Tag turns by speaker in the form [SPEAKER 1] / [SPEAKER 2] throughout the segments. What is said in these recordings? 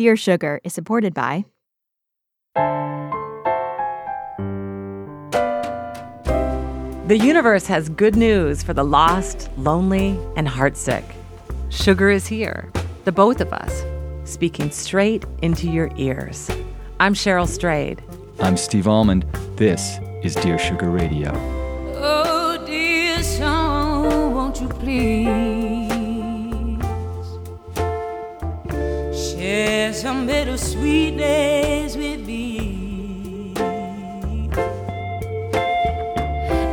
[SPEAKER 1] Dear Sugar is supported by
[SPEAKER 2] The universe has good news for the lost, lonely, and heartsick. Sugar is here, the both of us, speaking straight into your ears. I'm Cheryl Strayed.
[SPEAKER 3] I'm Steve Almond. This is Dear Sugar Radio.
[SPEAKER 4] Oh, dear song, won't you please share some bittersweet days with me?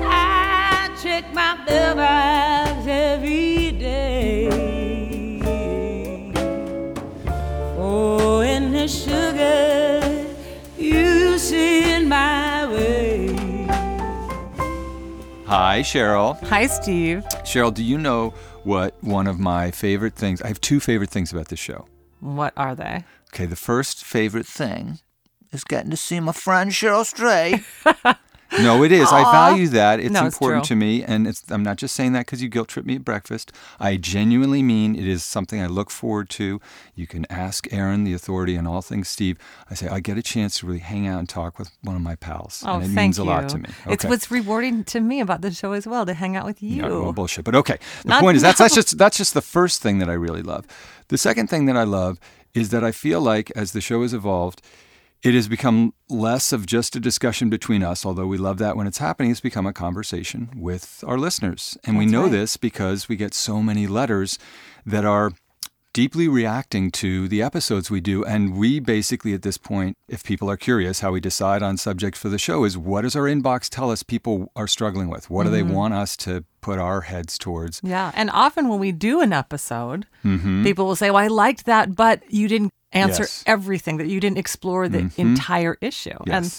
[SPEAKER 4] I check my mailbox every day oh, for any sugar you send my way.
[SPEAKER 3] Hi, Cheryl.
[SPEAKER 2] Hi, Steve.
[SPEAKER 3] Cheryl, do you know what one of my favorite things? I have two favorite things about this show.
[SPEAKER 2] What are they?
[SPEAKER 3] Okay, the first favorite thing is getting to see my friend Cheryl Stray. no, it is. I value that. It's
[SPEAKER 2] No,
[SPEAKER 3] important
[SPEAKER 2] true.
[SPEAKER 3] to me, and it's, I'm not just saying that because you guilt trip me at breakfast. I genuinely mean it is something I look forward to. You can ask Aaron, the authority on all things Steve. I say I get a chance to really hang out and talk with one of my pals,
[SPEAKER 2] Oh,
[SPEAKER 3] and it means
[SPEAKER 2] you.
[SPEAKER 3] a lot to me.
[SPEAKER 2] It's what's rewarding to me about the show as well to hang out with you.
[SPEAKER 3] Well, bullshit. But okay. The
[SPEAKER 2] Not-
[SPEAKER 3] point is that's that's just that's just the first thing that I really love. The second thing that I love is that I feel like as the show has evolved, it has become less of just a discussion between us, although we love that when it's happening. It's become a conversation with our listeners. And we know
[SPEAKER 2] right.
[SPEAKER 3] this because we get so many letters that are deeply reacting to the episodes we do. And we basically, at this point, if people are curious, how we decide on subjects for the show is what does our inbox tell us people are struggling with? What do they want us to put our heads towards?
[SPEAKER 2] Yeah. And often when we do an episode,
[SPEAKER 3] Mm-hmm.
[SPEAKER 2] people will say, Well, I liked that, but you didn't answer
[SPEAKER 3] Yes.
[SPEAKER 2] everything, that you didn't explore the entire issue. And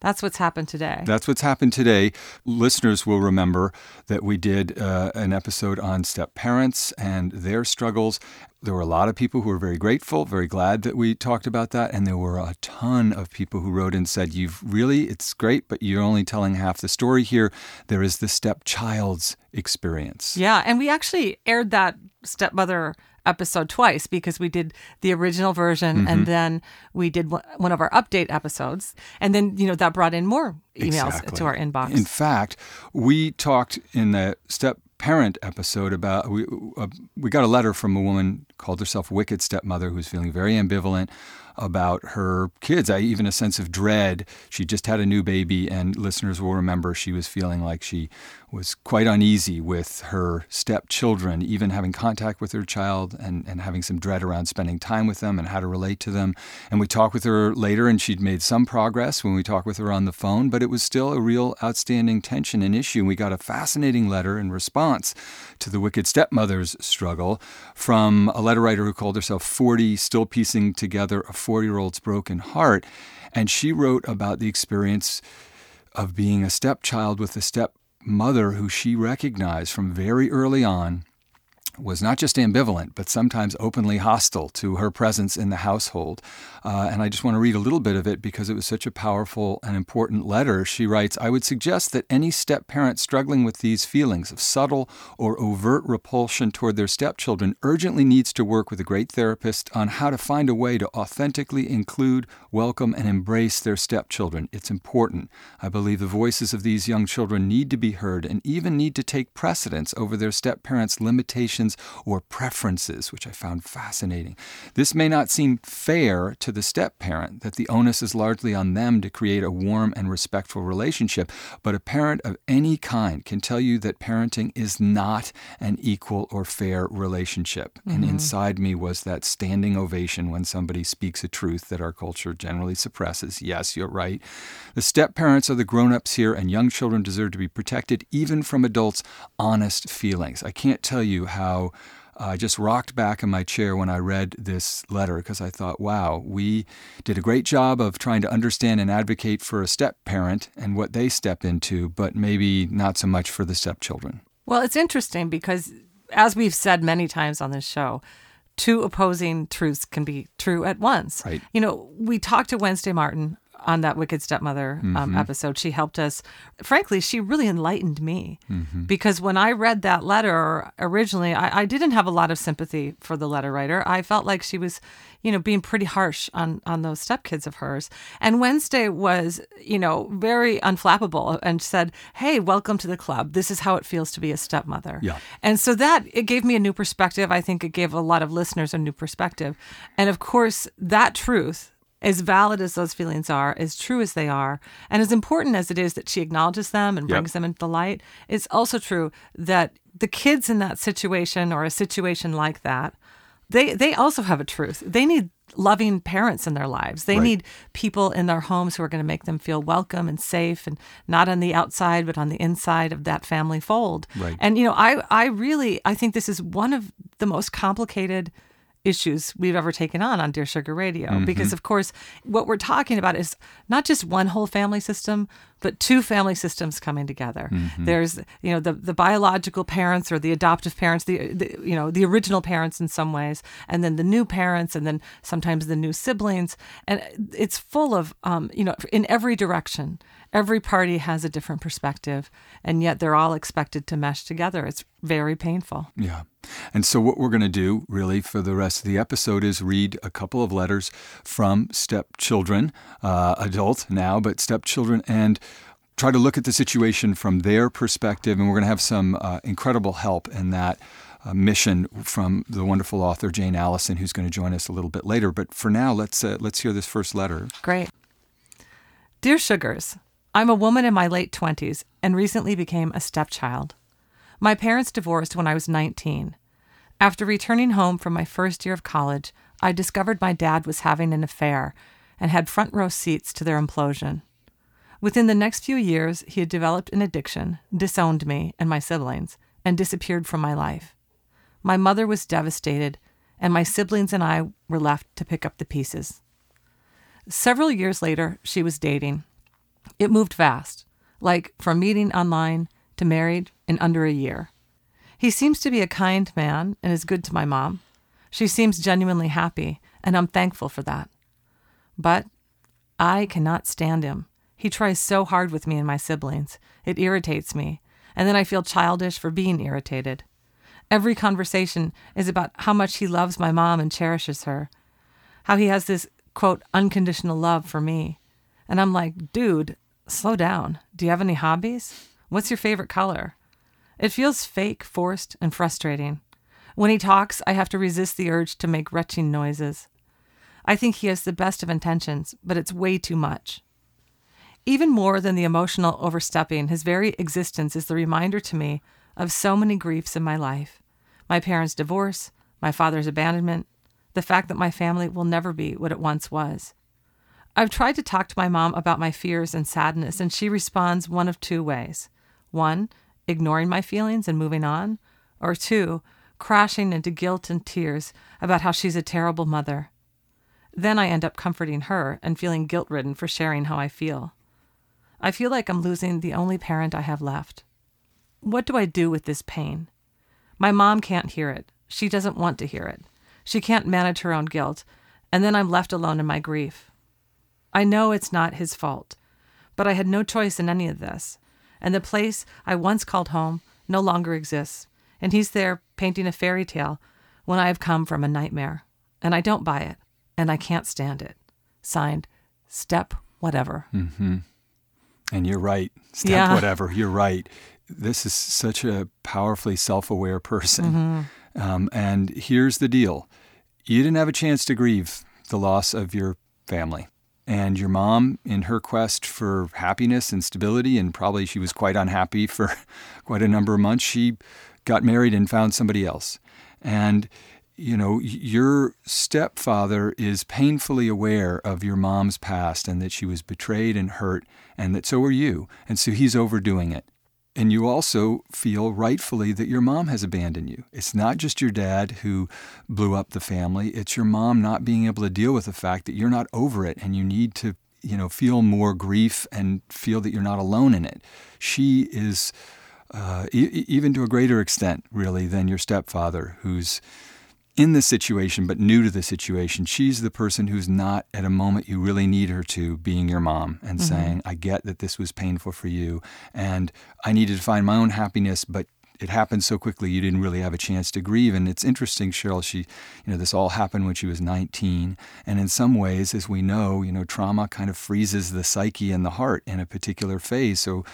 [SPEAKER 2] that's what's happened today.
[SPEAKER 3] That's what's happened today. Listeners will remember that we did uh, an episode on step parents and their struggles. There were a lot of people who were very grateful, very glad that we talked about that. And there were a ton of people who wrote and said, You've really, it's great, but you're only telling half the story here. There is the stepchild's experience.
[SPEAKER 2] yeah. And we actually aired that stepmother episode twice because we did the original version
[SPEAKER 3] Mm-hmm.
[SPEAKER 2] and then we did one of our update episodes. And then, you know, that brought in more emails
[SPEAKER 3] Exactly.
[SPEAKER 2] to our inbox.
[SPEAKER 3] In fact, we talked in the step parent episode about we uh, we got a letter from a woman called herself wicked stepmother who's feeling very ambivalent about her kids. I even a sense of dread. She just had a new baby, and listeners will remember she was feeling like she was quite uneasy with her stepchildren, even having contact with her child and, and having some dread around spending time with them and how to relate to them. And we talked with her later, and she'd made some progress when we talked with her on the phone, but it was still a real outstanding tension and issue. We got a fascinating letter in response to the wicked stepmother's struggle from a letter writer who called herself 40, still piecing together a 40 year old's broken heart. And she wrote about the experience of being a stepchild with a stepmother who she recognized from very early on was not just ambivalent, but sometimes openly hostile to her presence in the household. Uh, and I just want to read a little bit of it because it was such a powerful and important letter. She writes I would suggest that any step parent struggling with these feelings of subtle or overt repulsion toward their stepchildren urgently needs to work with a great therapist on how to find a way to authentically include, welcome, and embrace their stepchildren. It's important. I believe the voices of these young children need to be heard and even need to take precedence over their step parents' limitations or preferences, which I found fascinating. This may not seem fair to the step parent that the onus is largely on them to create a warm and respectful relationship, but a parent of any kind can tell you that parenting is not an equal or fair relationship. And mm-hmm. inside me was that standing ovation when somebody speaks a truth that our culture generally suppresses. Yes, you're right. The step parents are the grown ups here, and young children deserve to be protected even from adults' honest feelings. I can't tell you how. I just rocked back in my chair when I read this letter because I thought, wow, we did a great job of trying to understand and advocate for a step parent and what they step into, but maybe not so much for the stepchildren.
[SPEAKER 2] Well, it's interesting because, as we've said many times on this show, two opposing truths can be true at once.
[SPEAKER 3] Right.
[SPEAKER 2] You know, we talked to Wednesday Martin
[SPEAKER 5] on that Wicked Stepmother um, episode. She helped us. Frankly, she really enlightened me because when I read that letter originally, I, I didn't have a lot of sympathy for the letter writer. I felt like she was, you know, being pretty harsh on on those stepkids of hers. And Wednesday was, you know, very unflappable and said, "Hey, welcome to the club. This is how it feels to be a stepmother."
[SPEAKER 3] Yeah.
[SPEAKER 5] And so that it gave me a new perspective. I think it gave a lot of listeners a new perspective. And of course, that truth, as valid as those feelings are, as true as they are, and as important as it is that she acknowledges them and
[SPEAKER 3] Yep.
[SPEAKER 5] brings them into the light, it's also true that the kids in that situation or a situation like that, they they also have a truth. They need loving parents in their lives. They
[SPEAKER 3] Right.
[SPEAKER 5] need people in their homes who are going to make them feel welcome and safe and not on the outside but on the inside of that family fold.
[SPEAKER 3] Right.
[SPEAKER 5] And you know, I I really I think this is one of the most complicated issues we've ever taken on on Dear Sugar Radio. Because of course what we're talking about is not just one whole family system but two family systems coming together. There's you know the the biological parents or the adoptive parents the, the you know the original parents in some ways and then the new parents and then sometimes the new siblings. And it's full of um, you know in every direction every party has a different perspective and yet they're all expected to mesh together it's very painful
[SPEAKER 3] Yeah. And so, what we're going to do really for the rest of the episode is read a couple of letters from stepchildren, uh, adult now, but stepchildren, and try to look at the situation from their perspective. And we're going to have some uh, incredible help in that. Uh, mission from the wonderful author Jane Alison, who's going to join us a little bit later. But for now, let's uh, let's hear this first letter.
[SPEAKER 5] Great. Dear Sugars, I'm a woman in my late 20s and recently became a stepchild. My parents divorced when I was 19. After returning home from my first year of college, I discovered my dad was having an affair and had front row seats to their implosion. Within the next few years, he had developed an addiction, disowned me and my siblings, and disappeared from my life. My mother was devastated, and my siblings and I were left to pick up the pieces. Several years later, she was dating. It moved fast, like from meeting online to married in under a year. He seems to be a kind man and is good to my mom. She seems genuinely happy, and I'm thankful for that. But I cannot stand him. He tries so hard with me and my siblings. It irritates me, and then I feel childish for being irritated. Every conversation is about how much he loves my mom and cherishes her, how he has this, quote, unconditional love for me. And I'm like, dude, slow down. Do you have any hobbies? What's your favorite color? It feels fake, forced, and frustrating. When he talks, I have to resist the urge to make retching noises. I think he has the best of intentions, but it's way too much. Even more than the emotional overstepping, his very existence is the reminder to me of so many griefs in my life my parents' divorce, my father's abandonment, the fact that my family will never be what it once was. I've tried to talk to my mom about my fears and sadness, and she responds one of two ways. One, ignoring my feelings and moving on, or two, crashing into guilt and tears about how she's a terrible mother. Then I end up comforting her and feeling guilt ridden for sharing how I feel. I feel like I'm losing the only parent I have left. What do I do with this pain? My mom can't hear it. She doesn't want to hear it. She can't manage her own guilt, and then I'm left alone in my grief. I know it's not his fault, but I had no choice in any of this, and the place I once called home no longer exists, and he's there painting a fairy tale when I have come from a nightmare, and I don't buy it, and I can't stand it. Signed, Step Whatever.
[SPEAKER 3] And you're right. Step
[SPEAKER 5] Yeah.
[SPEAKER 3] whatever. You're right. This is such a powerfully self aware person. Um, and here's the deal you didn't have a chance to grieve the loss of your family. And your mom, in her quest for happiness and stability, and probably she was quite unhappy for quite a number of months, she got married and found somebody else. And you know, your stepfather is painfully aware of your mom's past and that she was betrayed and hurt, and that so are you. And so he's overdoing it. And you also feel rightfully that your mom has abandoned you. It's not just your dad who blew up the family, it's your mom not being able to deal with the fact that you're not over it and you need to, you know, feel more grief and feel that you're not alone in it. She is, uh, e- even to a greater extent, really, than your stepfather, who's in the situation but new to the situation. She's the person who's not at a moment you really need her to being your mom and
[SPEAKER 5] Mm-hmm.
[SPEAKER 3] saying, I get that this was painful for you and I needed to find my own happiness, but it happened so quickly you didn't really have a chance to grieve. And it's interesting, Cheryl, she, you know, this all happened when she was 19. And in some ways, as we know, you know, trauma kind of freezes the psyche and the heart in a particular phase. So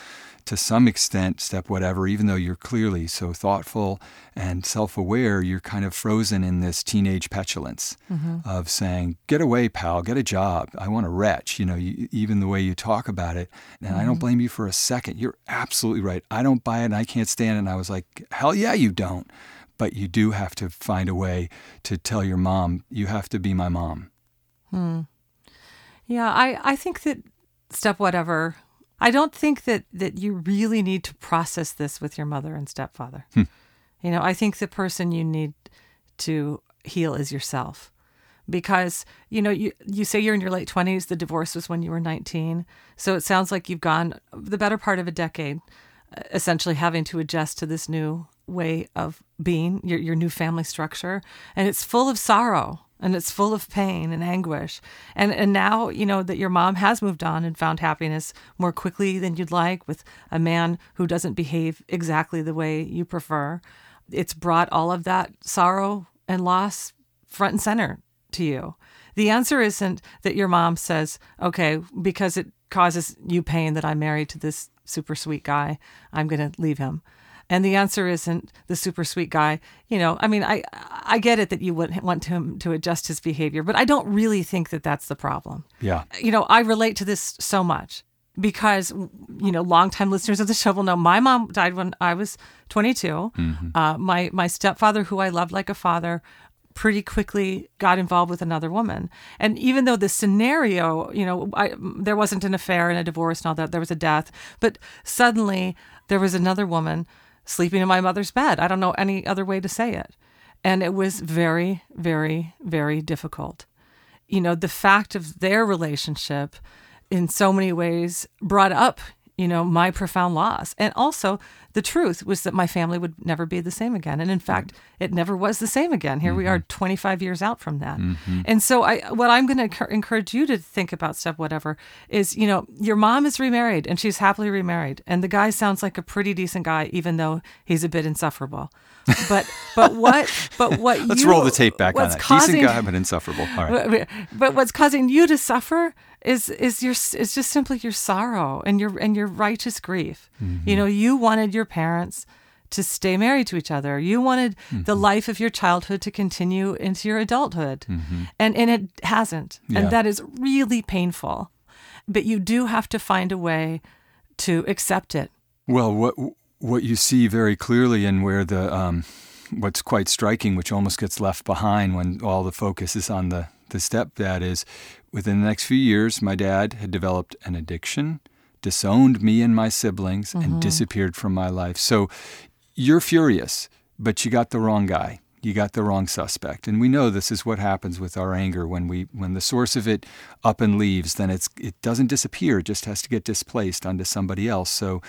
[SPEAKER 3] to some extent, step whatever, even though you're clearly so thoughtful and self aware, you're kind of frozen in this teenage petulance of saying, Get away, pal, get a job. I want a retch, you know, you, even the way you talk about it. And I don't blame you for a second. You're absolutely right. I don't buy it and I can't stand it. And I was like, Hell yeah, you don't. But you do have to find a way to tell your mom, You have to be my mom. Hmm.
[SPEAKER 5] Yeah, I, I think that step whatever. I don't think that that you really need to process this with your mother and stepfather. You know, I think the person you need to heal is yourself. Because, you know, you you say you're in your late 20s, the divorce was when you were 19. So it sounds like you've gone the better part of a decade uh, essentially having to adjust to this new way of being, your your new family structure, and it's full of sorrow and it's full of pain and anguish. And and now, you know, that your mom has moved on and found happiness more quickly than you'd like with a man who doesn't behave exactly the way you prefer. It's brought all of that sorrow and loss front and center to you. The answer isn't that your mom says, okay, because it causes you pain that I'm married to this super sweet guy, I'm going to leave him. And the answer isn't the super sweet guy. You know, I mean, I I get it that you would want him to adjust his behavior, but I don't really think that that's the problem.
[SPEAKER 3] Yeah.
[SPEAKER 5] You know, I relate to this so much because you know, longtime listeners of the show will know my mom died when I was 22. Uh, my my stepfather, who I loved like a father, pretty quickly got involved with another woman. And even though the scenario, you know, I, there wasn't an affair and a divorce and all that, there was a death, but suddenly there was another woman sleeping in my mother's bed. I don't know any other way to say it. And it was very, very, very difficult. You know, the fact of their relationship in so many ways brought up, you know, my profound loss. And also, the truth was that my family would never be the same again. And in fact, it never was the same again. Here we are mm-hmm. 25 years out from that. Mm-hmm. And so I what I'm going to encourage you to think about step whatever is, you know, your mom is remarried and she's happily remarried and the guy sounds like a pretty decent guy even though he's a bit insufferable. But but what but what
[SPEAKER 3] Let's
[SPEAKER 5] you,
[SPEAKER 3] roll the tape back on that.
[SPEAKER 5] Causing,
[SPEAKER 3] Decent guy, but insufferable. All right.
[SPEAKER 5] but what's causing you to suffer is is your is just simply your sorrow and your and your righteous grief. Mm-hmm. You know, you wanted your parents to stay married to each other. You wanted mm-hmm. the life of your childhood to continue into your adulthood. Mm-hmm. And and it hasn't.
[SPEAKER 3] Yeah.
[SPEAKER 5] And that is really painful. But you do have to find a way to accept it.
[SPEAKER 3] Well, what what you see very clearly, and where the um, what's quite striking, which almost gets left behind when all the focus is on the the stepdad, is within the next few years, my dad had developed an addiction, disowned me and my siblings, and mm-hmm. disappeared from my life. So you're furious, but you got the wrong guy. You got the wrong suspect. And we know this is what happens with our anger when we when the source of it up and leaves, then it's it doesn't disappear, it just has to get displaced onto somebody else. So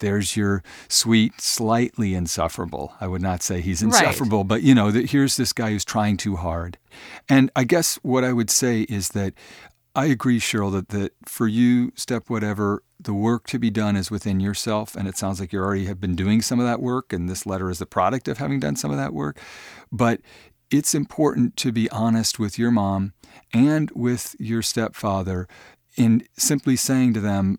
[SPEAKER 3] there's your sweet, slightly insufferable. I would not say he's
[SPEAKER 5] Right.
[SPEAKER 3] insufferable, but you know, that here's this guy who's trying too hard. And I guess what I would say is that I agree, Cheryl, that, that for you, step whatever, the work to be done is within yourself. And it sounds like you already have been doing some of that work, and this letter is the product of having done some of that work. But it's important to be honest with your mom and with your stepfather in simply saying to them,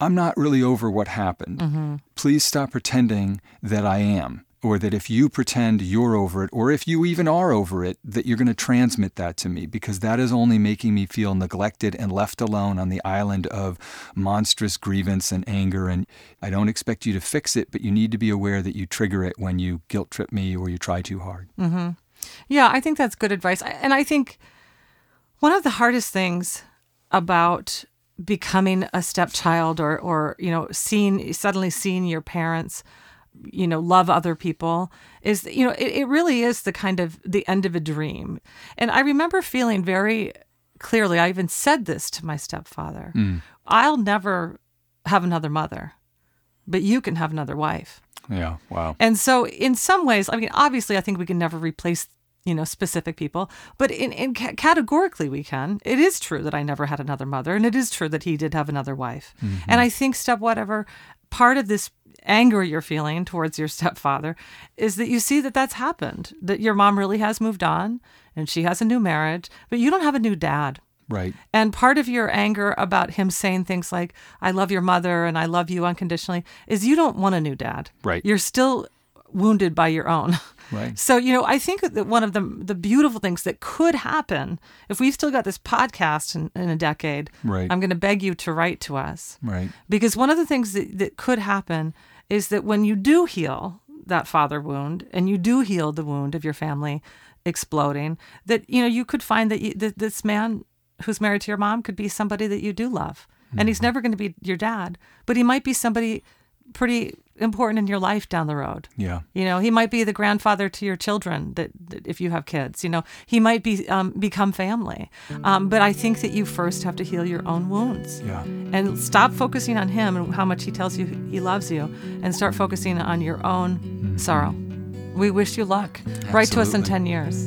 [SPEAKER 3] I'm not really over what happened. Mm-hmm. Please stop pretending that I am, or that if you pretend you're over it, or if you even are over it, that you're going to transmit that to me, because that is only making me feel neglected and left alone on the island of monstrous grievance and anger. And I don't expect you to fix it, but you need to be aware that you trigger it when you guilt trip me or you try too hard. Mm-hmm.
[SPEAKER 5] Yeah, I think that's good advice. And I think one of the hardest things about becoming a stepchild or or you know seeing suddenly seeing your parents you know love other people is you know it, it really is the kind of the end of a dream. And i remember feeling very clearly i even said this to my stepfather mm. i'll never have another mother but you can have another wife.
[SPEAKER 3] Yeah, wow.
[SPEAKER 5] and so, in some ways, I mean, obviously, I think we can never replace you know, specific people, but in, in ca- categorically we can. It is true that I never had another mother, and it is true that he did have another wife. Mm-hmm. And I think step whatever part of this anger you're feeling towards your stepfather is that you see that that's happened, that your mom really has moved on and she has a new marriage, but you don't have a new dad.
[SPEAKER 3] Right.
[SPEAKER 5] And part of your anger about him saying things like, I love your mother and I love you unconditionally is you don't want a new dad.
[SPEAKER 3] Right.
[SPEAKER 5] You're still wounded by your own.
[SPEAKER 3] Right.
[SPEAKER 5] So, you know, I think that one of the the beautiful things that could happen if we've still got this podcast in, in a decade,
[SPEAKER 3] Right.
[SPEAKER 5] I'm going to beg you to write to us.
[SPEAKER 3] Right.
[SPEAKER 5] Because one of the things that, that could happen is that when you do heal that father wound and you do heal the wound of your family exploding, that, you know, you could find that, you, that this man who's married to your mom could be somebody that you do love. And he's mm-hmm. never going to be your dad, but he might be somebody pretty important in your life down the road.
[SPEAKER 3] Yeah.
[SPEAKER 5] You know, he might be the grandfather to your children that, that if you have kids, you know, he might be um, become family. Um, but I think that you first have to heal your own wounds
[SPEAKER 3] Yeah.
[SPEAKER 5] and stop focusing on him and how much he tells you he loves you and start focusing on your own sorrow. We wish you luck. Write to us in 10 years.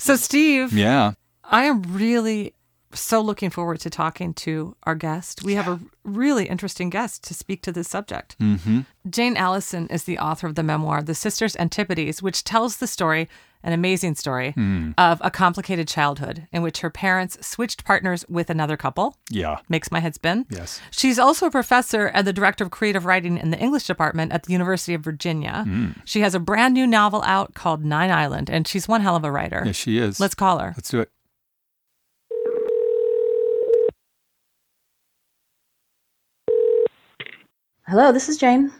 [SPEAKER 5] So, Steve,
[SPEAKER 3] Yeah.
[SPEAKER 5] I am really so looking forward to talking to our guest. We have a really interesting guest to speak to this subject.
[SPEAKER 3] Mm-hmm.
[SPEAKER 5] Jane Alison is the author of the memoir, The Sisters Antipodes, which tells the story, an amazing story, hmm. of a complicated childhood in which her parents switched partners with another couple.
[SPEAKER 3] Yeah.
[SPEAKER 5] Makes my head spin.
[SPEAKER 3] Yes.
[SPEAKER 5] She's also a professor and the director of creative writing in the English department at the University of Virginia. Hmm. She has a brand new novel out called Nine Island, and she's one hell of a writer.
[SPEAKER 3] Yes, she is.
[SPEAKER 5] Let's call her.
[SPEAKER 3] Let's do it.
[SPEAKER 6] Hello, this is Jane.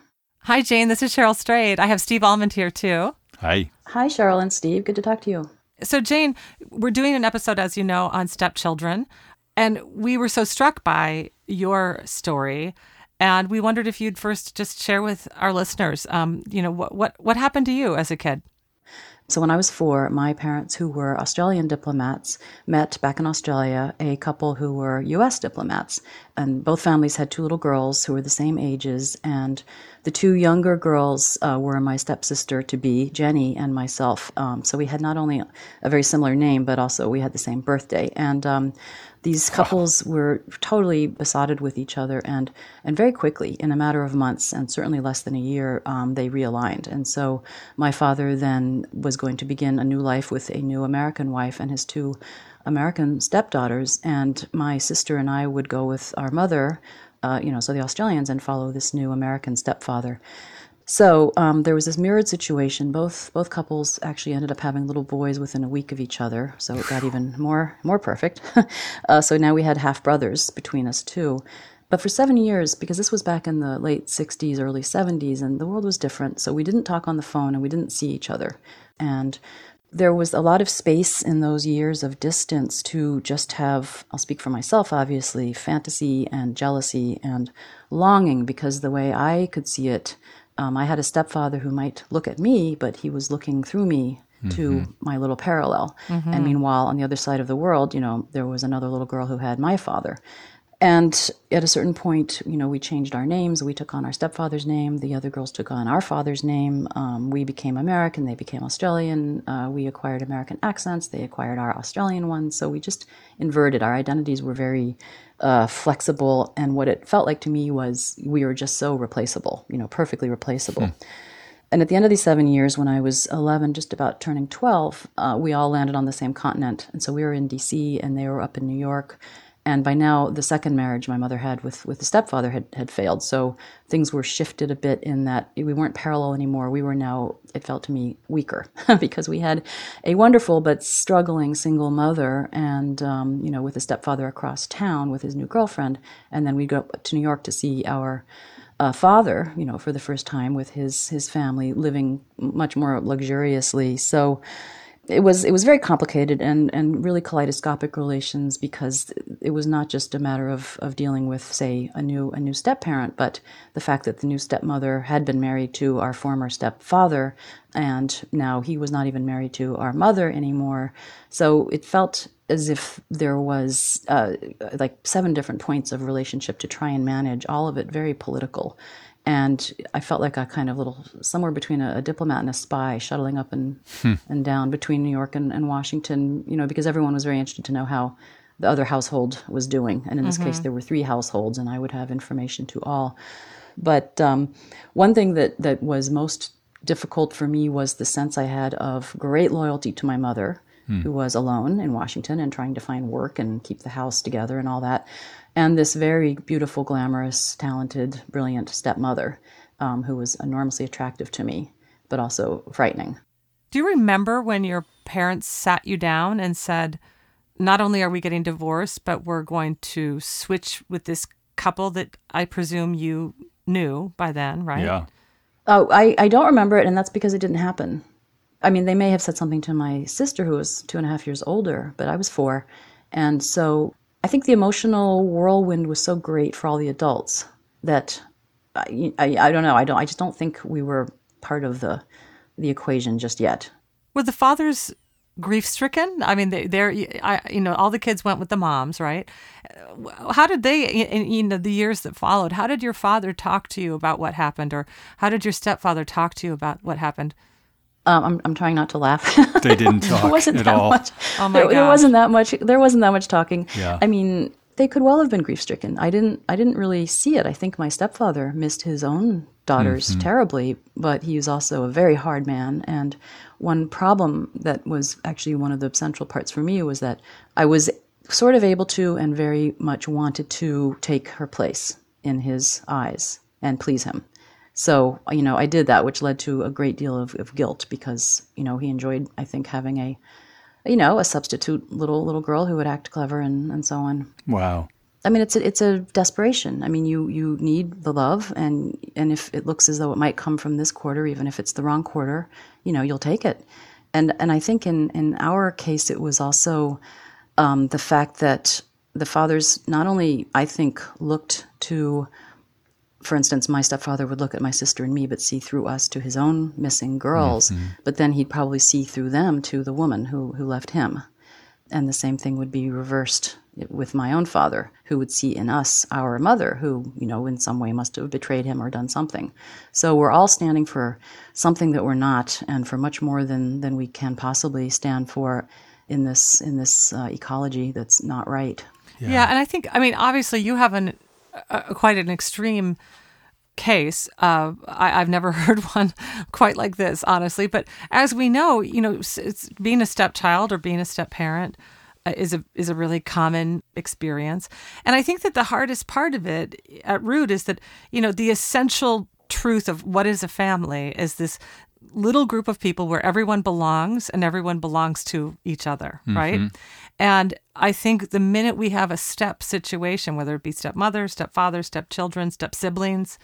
[SPEAKER 5] Hi, Jane. This is Cheryl Strayed. I have Steve Almond here, too.
[SPEAKER 3] Hi.
[SPEAKER 6] Hi, Cheryl and Steve. Good to talk to you.
[SPEAKER 5] So, Jane, we're doing an episode, as you know, on stepchildren. And we were so struck by your story. And we wondered if you'd first just share with our listeners, um, you know, what, what, what happened to you as a kid?
[SPEAKER 6] So, when I was four, my parents, who were Australian diplomats, met back in Australia a couple who were U.S. diplomats. And both families had two little girls who were the same ages. And the two younger girls uh, were my stepsister to be, Jenny, and myself. Um, so, we had not only a very similar name, but also we had the same birthday. And um, these couples were totally besotted with each other, and and very quickly, in a matter of months, and certainly less than a year, um, they realigned. And so my father then was going to begin a new life with a new American wife and his two American stepdaughters, and my sister and I would go with our mother, uh, you know, so the Australians, and follow this new American stepfather. So um, there was this mirrored situation. Both both couples actually ended up having little boys within a week of each other. So it got even more more perfect. uh, so now we had half brothers between us too. But for seven years, because this was back in the late '60s, early '70s, and the world was different, so we didn't talk on the phone and we didn't see each other. And there was a lot of space in those years of distance to just have, I'll speak for myself, obviously, fantasy and jealousy and longing, because the way I could see it, um, I had a stepfather who might look at me, but he was looking through me to my little parallel. And meanwhile, on the other side of the world, you know, there was another little girl who had my father. And at a certain point, you know, we changed our names. We took on our stepfather's name. The other girls took on our father's name. Um, we became American. They became Australian. Uh, we acquired American accents. They acquired our Australian ones. So we just inverted. Our identities were very uh, flexible. And what it felt like to me was we were just so replaceable, you know, perfectly replaceable. And at the end of these seven years, when I was 11, just about turning 12, uh, we all landed on the same continent. And so we were in DC and they were up in New York. And by now, the second marriage my mother had with, with the stepfather had, had failed. So things were shifted a bit in that we weren't parallel anymore. We were now, it felt to me, weaker because we had a wonderful but struggling single mother and, um, you know, with a stepfather across town with his new girlfriend. And then we'd go to New York to see our uh, father, you know, for the first time with his, his family living much more luxuriously. So, it was it was very complicated and and really kaleidoscopic relations because it was not just a matter of of dealing with say a new a new step parent but the fact that the new stepmother had been married to our former stepfather and now he was not even married to our mother anymore. So it felt as if there was uh, like seven different points of relationship to try and manage all of it very political and I felt like a kind of little somewhere between a, a diplomat and a spy, shuttling up and hmm. and down between New York and, and, Washington. You know, because everyone was very interested to know how the other household was doing, and in this mm-hmm. case, there were three households, and I would have information to all. But um, one thing that that was most difficult for me was the sense I had of great loyalty to my mother, hmm. who was alone in Washington and trying to find work and keep the house together and all that and this very beautiful, glamorous, talented, brilliant stepmother um, who was enormously attractive to me, but also frightening.
[SPEAKER 5] Do you remember when your parents sat you down and said, not only are we getting divorced, but we're going to switch with this couple that I presume you knew by then, right?
[SPEAKER 3] Yeah.
[SPEAKER 6] Oh, I, I don't remember it, and that's because it didn't happen. I mean, they may have said something to my sister who was two and a half years older, but I was four. And so I think the emotional whirlwind was so great for all the adults that I, I, I, don't know. I don't. I just don't think we were part of the the equation just yet.
[SPEAKER 5] Were the fathers grief stricken? I mean, they, they're I, you know all the kids went with the moms, right? Uh, how did they in you know the years that followed? How did your father talk to you about what happened, or how did your stepfather talk to you about what happened?
[SPEAKER 6] Um, I'm, I'm trying not to laugh.
[SPEAKER 3] they didn't talk wasn't at
[SPEAKER 6] that
[SPEAKER 3] all.
[SPEAKER 6] Much.
[SPEAKER 5] Oh my
[SPEAKER 6] there, there wasn't that much. There wasn't that much talking.
[SPEAKER 3] Yeah.
[SPEAKER 6] I mean, they could well have been grief stricken. I didn't. I didn't really see it. I think my stepfather missed his own daughters mm-hmm. terribly, but he was also a very hard man. And one problem that was actually one of the central parts for me was that I was sort of able to and very much wanted to take her place in his eyes and please him. So, you know, I did that, which led to a great deal of, of guilt because, you know, he enjoyed, I think, having a, you know, a substitute little little girl who would act clever and, and so on.
[SPEAKER 3] Wow.
[SPEAKER 6] I mean, it's a, it's a desperation. I mean, you you need the love, and and if it looks as though it might come from this quarter, even if it's the wrong quarter, you know, you'll take it. And and I think in in our case, it was also um, the fact that the fathers not only I think looked to for instance, my stepfather would look at my sister and me, but see through us to his own missing girls. Mm-hmm. But then he'd probably see through them to the woman who, who left him. And the same thing would be reversed with my own father, who would see in us our mother, who, you know, in some way must have betrayed him or done something. So we're all standing for something that we're not, and for much more than, than we can possibly stand for in this in this uh, ecology that's not right.
[SPEAKER 5] Yeah. yeah, and I think, I mean, obviously, you have an a, quite an extreme case. Uh, I, have never heard one quite like this, honestly. But as we know, you know, being a stepchild or being a step parent uh, is a is a really common experience. And I think that the hardest part of it at root is that you know the essential truth of what is a family is this little group of people where everyone belongs and everyone belongs to each other, mm-hmm. right? And I think the minute we have a step situation, whether it be stepmother, stepfather, stepchildren, step siblings,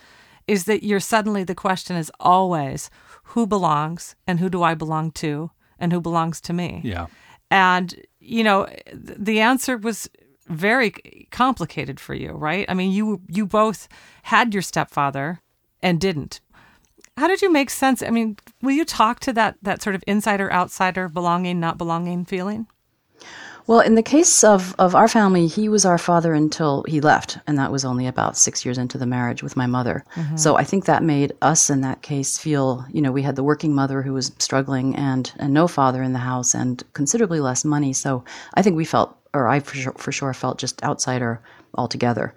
[SPEAKER 5] is that you're suddenly the question is always who belongs and who do I belong to and who belongs to me?
[SPEAKER 3] Yeah.
[SPEAKER 5] And, you know, the answer was very complicated for you, right? I mean, you you both had your stepfather and didn't how did you make sense? I mean, will you talk to that that sort of insider outsider belonging not belonging feeling?
[SPEAKER 6] Well, in the case of, of our family, he was our father until he left, and that was only about six years into the marriage with my mother. Mm-hmm. So I think that made us in that case feel, you know, we had the working mother who was struggling and, and no father in the house and considerably less money. So I think we felt, or I for sure, for sure felt just outsider altogether.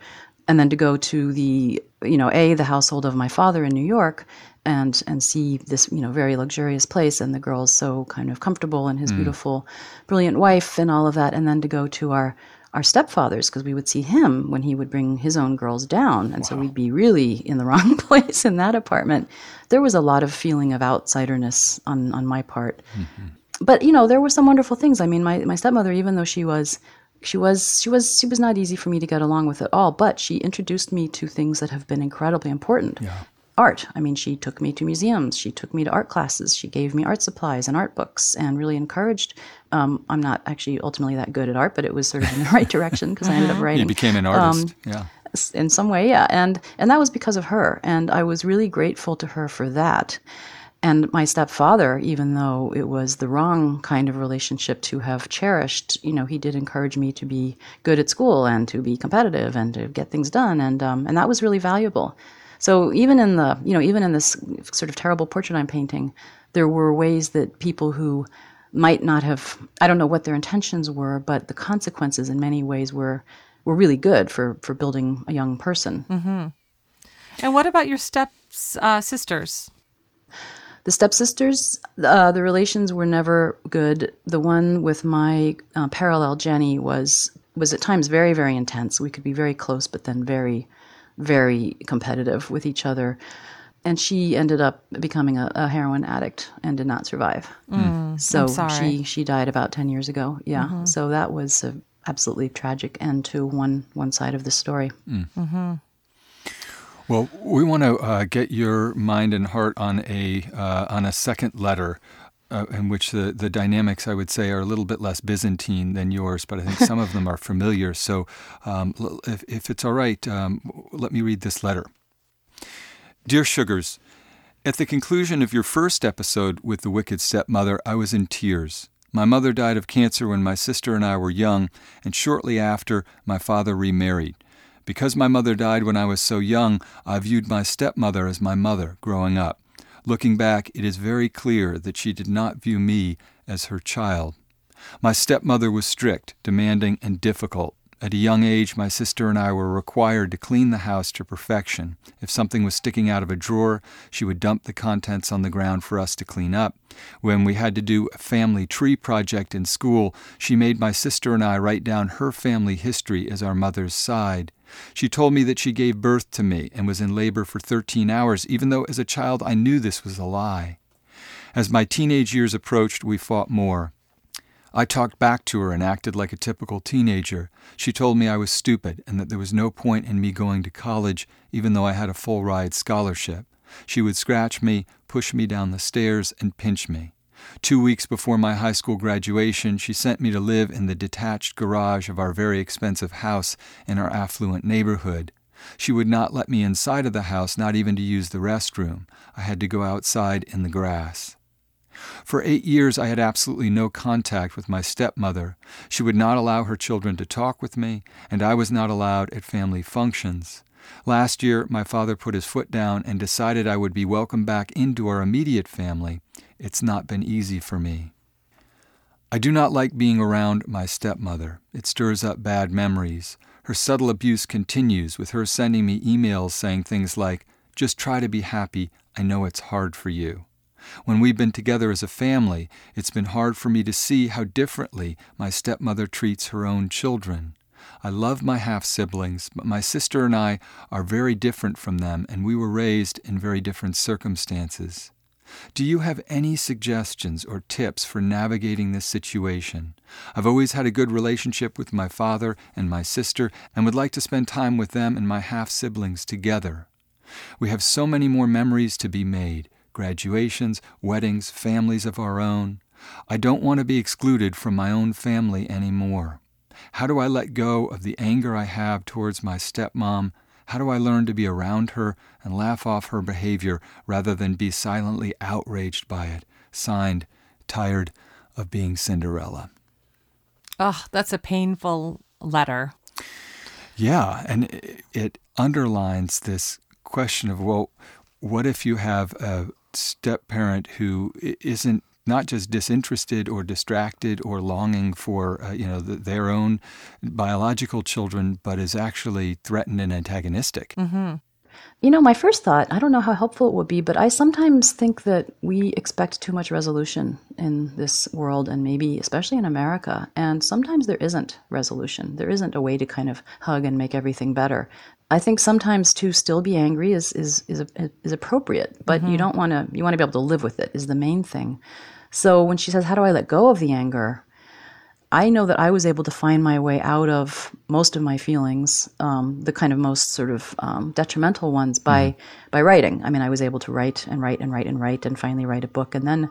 [SPEAKER 6] And then to go to the, you know, A, the household of my father in New York, and and see this you know very luxurious place and the girls so kind of comfortable and his mm. beautiful brilliant wife and all of that and then to go to our our stepfathers because we would see him when he would bring his own girls down. And so we'd be really in the wrong place in that apartment. There was a lot of feeling of outsiderness on, on my part. But, you know, there were some wonderful things. I mean, my, my stepmother, even though she was she was she was she was not easy for me to get along with at all, but she introduced me to things that have been incredibly important. yeah. Art. I mean, she took me to museums. She took me to art classes. She gave me art supplies and art books, and really encouraged. Um, I'm not actually ultimately that good at art, but it was sort of in the right direction because I ended up writing
[SPEAKER 3] You became an artist. yeah.
[SPEAKER 6] in some way, yeah. And and that was because of her, and I was really grateful to her for that. And my stepfather, even though it was the wrong kind of relationship to have cherished, you know, he did encourage me to be good at school and to be competitive and to get things done, and um, and that was really valuable. So even in the, you know, even in this sort of terrible portrait I'm painting, there were ways that people who might not have, I don't know what their intentions were, but the consequences in many ways were were really good for for building a young person.
[SPEAKER 5] And what about your step uh, sisters?
[SPEAKER 6] The stepsisters, uh, the relations were never good. The one with my uh, parallel Jenny was was at times very very intense. We could be very close, but then very very competitive with each other. And she ended up becoming a, a heroin addict and did not survive. Mm, mm. so
[SPEAKER 5] sorry.
[SPEAKER 6] she she died about ten years ago. Yeah. Mm-hmm. So that was a absolutely tragic end to one one side of the story. Mm. Mm-hmm.
[SPEAKER 3] Well, we want to uh, get your mind and heart on a uh, on a second letter, uh, in which the, the dynamics I would say are a little bit less Byzantine than yours, but I think some of them are familiar. So, um, if, if it's all right, um, let me read this letter. Dear Sugars, at the conclusion of your first episode with the wicked stepmother, I was in tears. My mother died of cancer when my sister and I were young, and shortly after, my father remarried. Because my mother died when I was so young, I viewed my stepmother as my mother growing up. Looking back, it is very clear that she did not view me as her child. My stepmother was strict, demanding, and difficult. At a young age, my sister and I were required to clean the house to perfection. If something was sticking out of a drawer, she would dump the contents on the ground for us to clean up. When we had to do a family tree project in school, she made my sister and I write down her family history as our mother's side. She told me that she gave birth to me and was in labor for 13 hours, even though as a child I knew this was a lie. As my teenage years approached, we fought more. I talked back to her and acted like a typical teenager. She told me I was stupid and that there was no point in me going to college, even though I had a full ride scholarship. She would scratch me, push me down the stairs, and pinch me. Two weeks before my high school graduation, she sent me to live in the detached garage of our very expensive house in our affluent neighborhood. She would not let me inside of the house, not even to use the restroom. I had to go outside in the grass. For eight years, I had absolutely no contact with my stepmother. She would not allow her children to talk with me, and I was not allowed at family functions. Last year, my father put his foot down and decided I would be welcomed back into our immediate family. It's not been easy for me. I do not like being around my stepmother. It stirs up bad memories. Her subtle abuse continues, with her sending me emails saying things like, Just try to be happy. I know it's hard for you. When we've been together as a family, it's been hard for me to see how differently my stepmother treats her own children. I love my half siblings, but my sister and I are very different from them, and we were raised in very different circumstances. Do you have any suggestions or tips for navigating this situation? I've always had a good relationship with my father and my sister and would like to spend time with them and my half siblings together. We have so many more memories to be made graduations, weddings, families of our own. I don't want to be excluded from my own family anymore. How do I let go of the anger I have towards my stepmom? How do I learn to be around her and laugh off her behavior rather than be silently outraged by it? Signed, Tired of Being Cinderella.
[SPEAKER 5] Oh, that's a painful letter.
[SPEAKER 3] Yeah, and it, it underlines this question of well, what if you have a step parent who isn't not just disinterested or distracted or longing for uh, you know the, their own biological children, but is actually threatened and antagonistic. Mm-hmm.
[SPEAKER 6] You know, my first thought, I don't know how helpful it would be, but I sometimes think that we expect too much resolution in this world and maybe especially in America. And sometimes there isn't resolution. There isn't a way to kind of hug and make everything better. I think sometimes to still be angry is is is, is appropriate, but you mm-hmm. don't want to you want to be able to live with it is the main thing. So when she says, "How do I let go of the anger?" I know that I was able to find my way out of most of my feelings, um, the kind of most sort of um, detrimental ones, by by writing. I mean, I was able to write and write and write and write, and finally write a book. And then,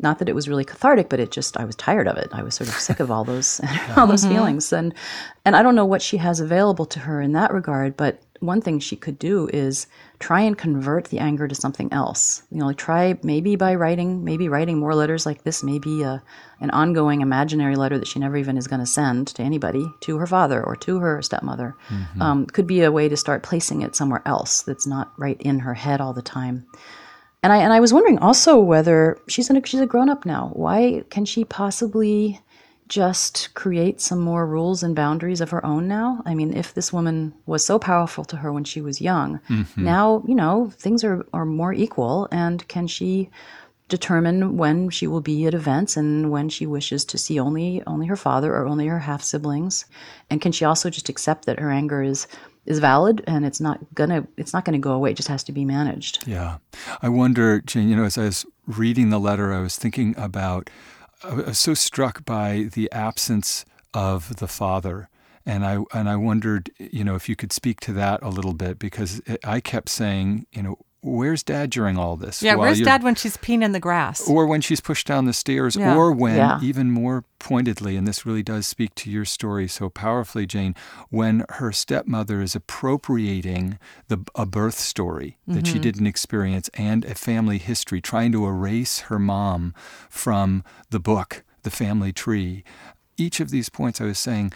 [SPEAKER 6] not that it was really cathartic, but it just I was tired of it. I was sort of sick of all those all those feelings, and and I don't know what she has available to her in that regard, but one thing she could do is try and convert the anger to something else. You know, like try maybe by writing, maybe writing more letters like this, maybe a, an ongoing imaginary letter that she never even is going to send to anybody, to her father or to her stepmother. Um, could be a way to start placing it somewhere else that's not right in her head all the time. And I and I was wondering also whether she's a, she's a grown up now. Why can she possibly just create some more rules and boundaries of her own now? I mean, if this woman was so powerful to her when she was young, mm-hmm. now, you know, things are, are more equal. And can she determine when she will be at events and when she wishes to see only only her father or only her half siblings? And can she also just accept that her anger is is valid and it's not gonna it's not gonna go away, it just has to be managed.
[SPEAKER 3] Yeah. I wonder, Jane, you know, as I was reading the letter, I was thinking about, I was so struck by the absence of the father. And I, and I wondered, you know, if you could speak to that a little bit because I kept saying, you know, where's dad during all this?
[SPEAKER 5] Yeah, where's dad when she's peeing in the grass?
[SPEAKER 3] or when she's pushed down the stairs,
[SPEAKER 5] Yeah.
[SPEAKER 3] or when,
[SPEAKER 6] Yeah.
[SPEAKER 3] even more pointedly, and this really does speak to your story so powerfully, Jane, when her stepmother is appropriating the, a birth story that
[SPEAKER 5] Mm-hmm.
[SPEAKER 3] she didn't experience and a family history, trying to erase her mom from the book, the family tree. Each of these points I was saying,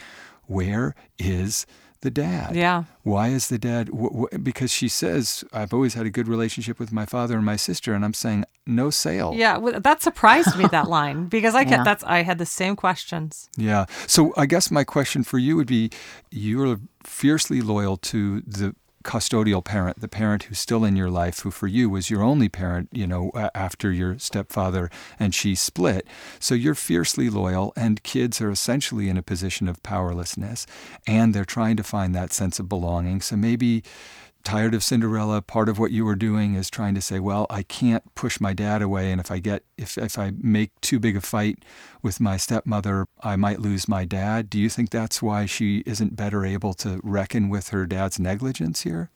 [SPEAKER 3] where is the dad?
[SPEAKER 5] Yeah.
[SPEAKER 3] Why is the dad? W- w- because she says, I've always had a good relationship with my father and my sister. And I'm saying, no sale.
[SPEAKER 5] Yeah, well, that surprised me that line because I
[SPEAKER 6] Yeah.
[SPEAKER 5] kept that's I had the same questions.
[SPEAKER 3] Yeah. So I guess my question for you would be you're fiercely loyal to the custodial parent, the parent who's still in your life, who for you was your only parent, you know, after your stepfather and she split. So you're fiercely loyal, and kids are essentially in a position of powerlessness, and they're trying to find that sense of belonging. So maybe tired of Cinderella, part of what you were doing is trying to say, well, I can't push my dad away, and if I get if if I make too big a fight with my stepmother, I might lose my dad. Do you think that's why she isn't better able to reckon with her dad's negligence here?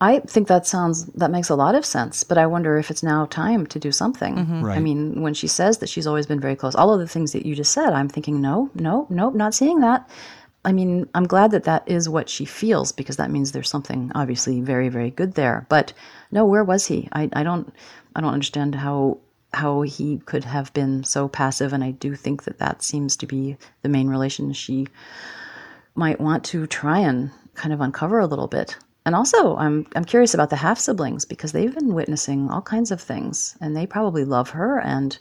[SPEAKER 6] I think that sounds that makes a lot of sense, but I wonder if it's now time to do something. Mm-hmm. I
[SPEAKER 3] Right.
[SPEAKER 6] mean, when she says that she's always been very close, all of the things that you just said, I'm thinking, no, no, no, not seeing that. I mean, I'm glad that that is what she feels because that means there's something obviously very, very good there. But no, where was he? I, I don't, I don't understand how how he could have been so passive, and I do think that that seems to be the main relation she might want to try and kind of uncover a little bit. And also, I'm I'm curious about the half siblings because they've been witnessing all kinds of things, and they probably love her. And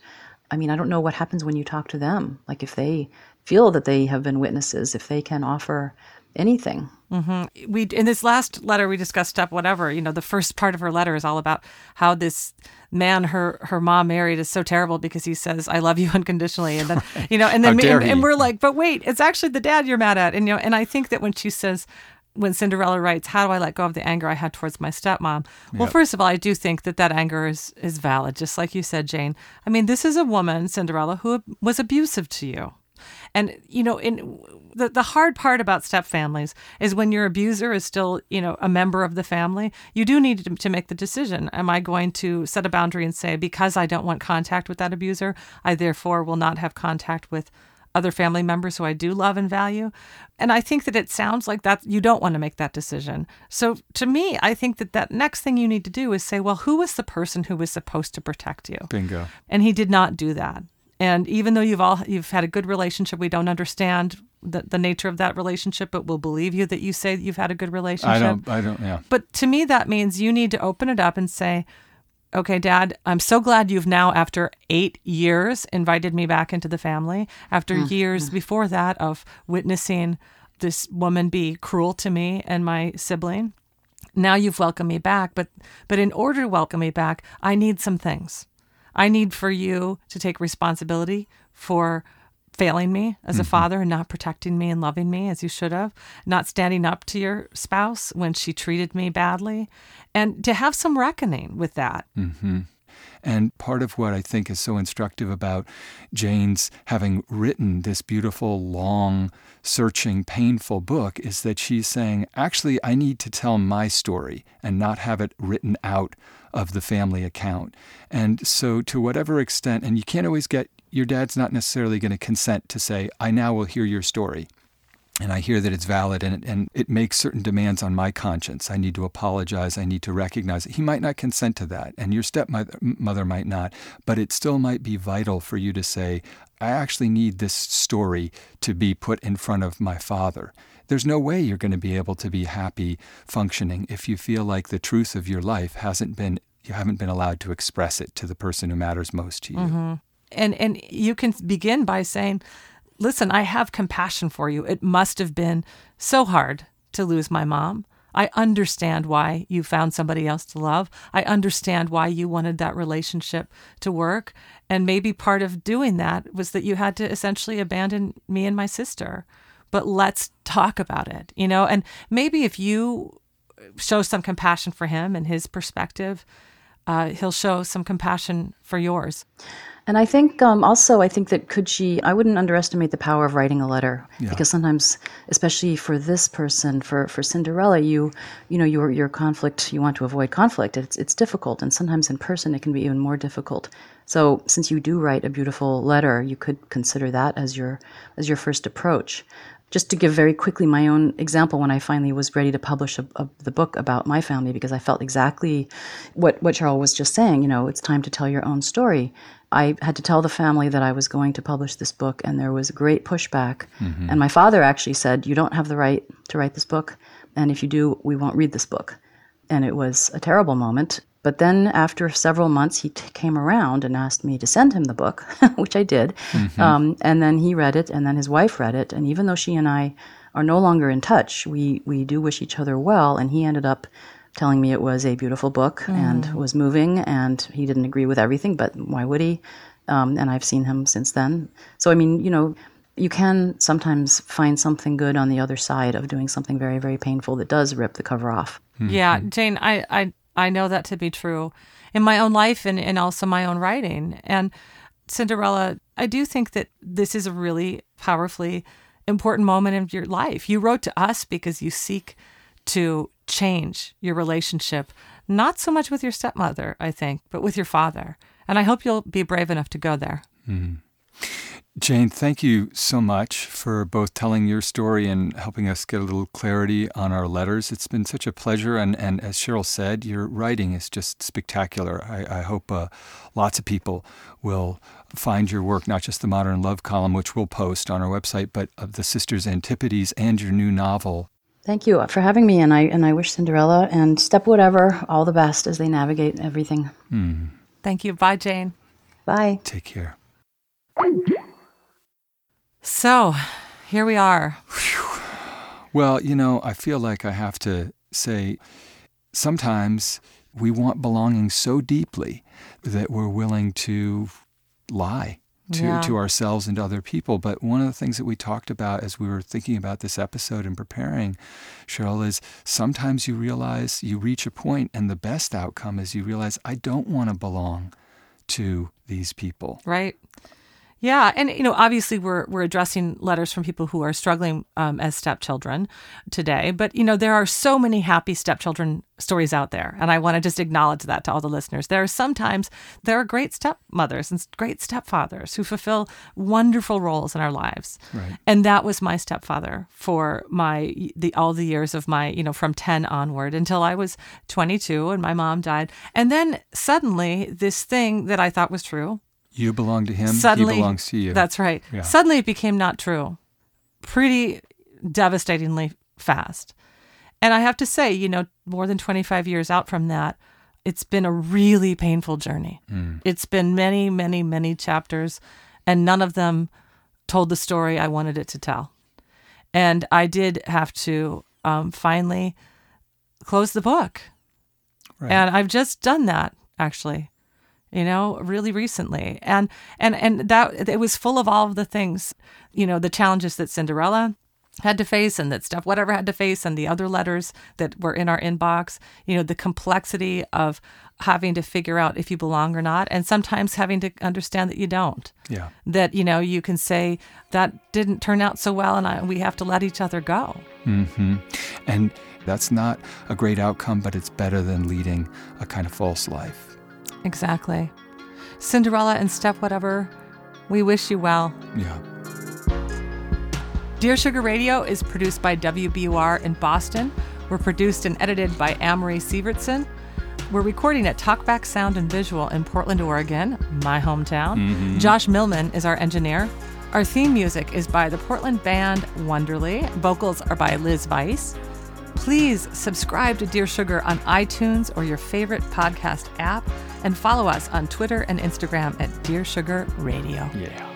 [SPEAKER 6] I mean, I don't know what happens when you talk to them. Like if they feel that they have been witnesses, if they can offer anything. Mm-hmm.
[SPEAKER 5] we in this last letter we discussed step whatever you know the first part of her letter is all about how this man her her mom married is so terrible because he says i love you unconditionally and then you know and then and, and we're like but wait it's actually the dad you're mad at and you know and i think that when she says when Cinderella writes, "How do I let go of the anger I had towards my stepmom?" Well, first of all, I do think that that anger is is valid, just like you said, Jane. I mean, this is a woman, Cinderella, who was abusive to you. And you know, in the the hard part about step families is when your abuser is still, you know, a member of the family, you do need to, to make the decision. Am I going to set a boundary and say because I don't want contact with that abuser, I therefore will not have contact with other family members who I do love and value? And I think that it sounds like that you don't want to make that decision. So to me, I think that that next thing you need to do is say, well, who was the person who was supposed to protect you?
[SPEAKER 3] Bingo.
[SPEAKER 5] and he did not do that and even though you've all you've had a good relationship we don't understand the, the nature of that relationship but we'll believe you that you say that you've had a good relationship
[SPEAKER 3] I don't. I don't. Yeah.
[SPEAKER 5] but to me that means you need to open it up and say okay dad i'm so glad you've now after eight years invited me back into the family after mm, years mm. before that of witnessing this woman be cruel to me and my sibling now you've welcomed me back, but but in order to welcome me back, I need some things. I need for you to take responsibility for failing me as a mm-hmm. father and not protecting me and loving me as you should have, not standing up to your spouse when she treated me badly, and to have some reckoning with that. Mm-hmm.
[SPEAKER 3] And part of what I think is so instructive about Jane's having written this beautiful, long, searching, painful book is that she's saying, actually, I need to tell my story and not have it written out of the family account. And so, to whatever extent, and you can't always get your dad's not necessarily going to consent to say, I now will hear your story and I hear that it's valid and it, and it makes certain demands on my conscience. I need to apologize. I need to recognize it. He might not consent to that, and your stepmother mother might not, but it still might be vital for you to say, I actually need this story to be put in front of my father. There's no way you're going to be able to be happy functioning if you feel like the truth of your life hasn't been you haven't been allowed to express it to the person who matters most to you. Mm-hmm.
[SPEAKER 5] and and you can begin by saying listen i have compassion for you. It must have been so hard to lose my mom. I understand why you found somebody else to love. I understand why you wanted that relationship to work. And maybe part of doing that was that you had to essentially abandon me and my sister but let's talk about it you know and maybe if you show some compassion for him and his perspective uh, he'll show some compassion for yours
[SPEAKER 6] And I think um, also, I think that could she, I wouldn't underestimate the power of writing a letter because sometimes, especially for this person, for, for Cinderella, you, you know, your, your conflict, you want to avoid conflict. It's, it's difficult. And sometimes in person, it can be even more difficult. So since you do write a beautiful letter, you could consider that as your, as your first approach. Just to give very quickly my own example, when I finally was ready to publish a, a, the book about my family, because I felt exactly what, what Charles was just saying, you know, it's time to tell your own story. I had to tell the family that I was going to publish this book, and there was great pushback. Mm-hmm. And my father actually said, You don't have the right to write this book, and if you do, we won't read this book. And it was a terrible moment. But then, after several months, he t- came around and asked me to send him the book, which I did. Um, and then he read it, and then his wife read it. And even though she and I are no longer in touch, we, we do wish each other well. And he ended up telling me it was a beautiful book and was moving, and he didn't agree with everything, but why would he? Um, and I've seen him since then. So, I mean, you know, you can sometimes find something good on the other side of doing something very, very painful that does rip the cover off.
[SPEAKER 5] Yeah, Jane, I, I I know that to be true in my own life and, and also my own writing. And Cinderella, I do think that this is a really powerfully important moment in your life. You wrote to us because you seek to change your relationship, not so much with your stepmother, I think, but with your father. And I hope you'll be brave enough to go there. Mm-hmm.
[SPEAKER 3] Jane, thank you so much for both telling your story and helping us get a little clarity on our letters. It's been such a pleasure. And, and as Cheryl said, your writing is just spectacular. I, I hope uh, lots of people will find your work, not just the Modern Love column, which we'll post on our website, but of the Sisters Antipodes and your new novel.
[SPEAKER 6] Thank you for having me, and I and I wish Cinderella and Step Whatever all the best as they navigate everything.
[SPEAKER 5] Thank you. Bye, Jane.
[SPEAKER 6] Bye.
[SPEAKER 3] Take care.
[SPEAKER 5] So here we are.
[SPEAKER 3] Well, you know, I feel like I have to say sometimes we want belonging so deeply that we're willing to lie to,
[SPEAKER 5] Yeah.
[SPEAKER 3] to ourselves and to other people. But one of the things that we talked about as we were thinking about this episode and preparing, Cheryl, is sometimes you realize you reach a point and the best outcome is you realize, I don't want to belong to these people.
[SPEAKER 5] Right. Yeah, and you know, obviously, we're we're addressing letters from people who are struggling um, as stepchildren today. But you know, there are so many happy stepchildren stories out there, and I want to just acknowledge that to all the listeners. There are sometimes there are great stepmothers and great stepfathers who fulfill wonderful roles in our lives.
[SPEAKER 3] Right.
[SPEAKER 5] And that was my stepfather for my the all the years of my you know from ten onward until I was twenty two, and my mom died. And then suddenly, this thing that I thought was true
[SPEAKER 3] You belong to him,
[SPEAKER 5] suddenly
[SPEAKER 3] he belongs to you.
[SPEAKER 5] That's right.
[SPEAKER 3] Yeah.
[SPEAKER 5] Suddenly it became not true. Pretty devastatingly fast. And I have to say, you know, more than 25 years out from that, it's been a really painful journey. It's been many, many, many chapters, and none of them told the story I wanted it to tell. And I did have to um, finally close the book.
[SPEAKER 3] Right.
[SPEAKER 5] And I've just done that actually, you know, really recently. And and and that it was full of all of the things, you know, the challenges that Cinderella had to face and that Step Whatever had to face and the other letters that were in our inbox, you know, the complexity of having to figure out if you belong or not and sometimes having to understand that you don't.
[SPEAKER 3] yeah.
[SPEAKER 5] That, you know, you can say that didn't turn out so well and I, we have to let each other go.
[SPEAKER 3] mm-hmm. And that's not a great outcome, but it's better than leading a kind of false life.
[SPEAKER 5] Exactly. Cinderella and Step whatever, we wish you well.
[SPEAKER 3] Yeah.
[SPEAKER 5] Dear Sugar Radio is produced by WBUR in Boston. We're produced and edited by Amory Sievertson. We're recording at Talkback Sound and Visual in Portland, Oregon, my hometown. Mm-hmm. Josh Millman is our engineer. Our theme music is by the Portland band Wonderly. Vocals are by Liz Vice. Please subscribe to Dear Sugar on iTunes or your favorite podcast app and follow us on Twitter and Instagram at Dear Sugar Radio.
[SPEAKER 3] Yeah.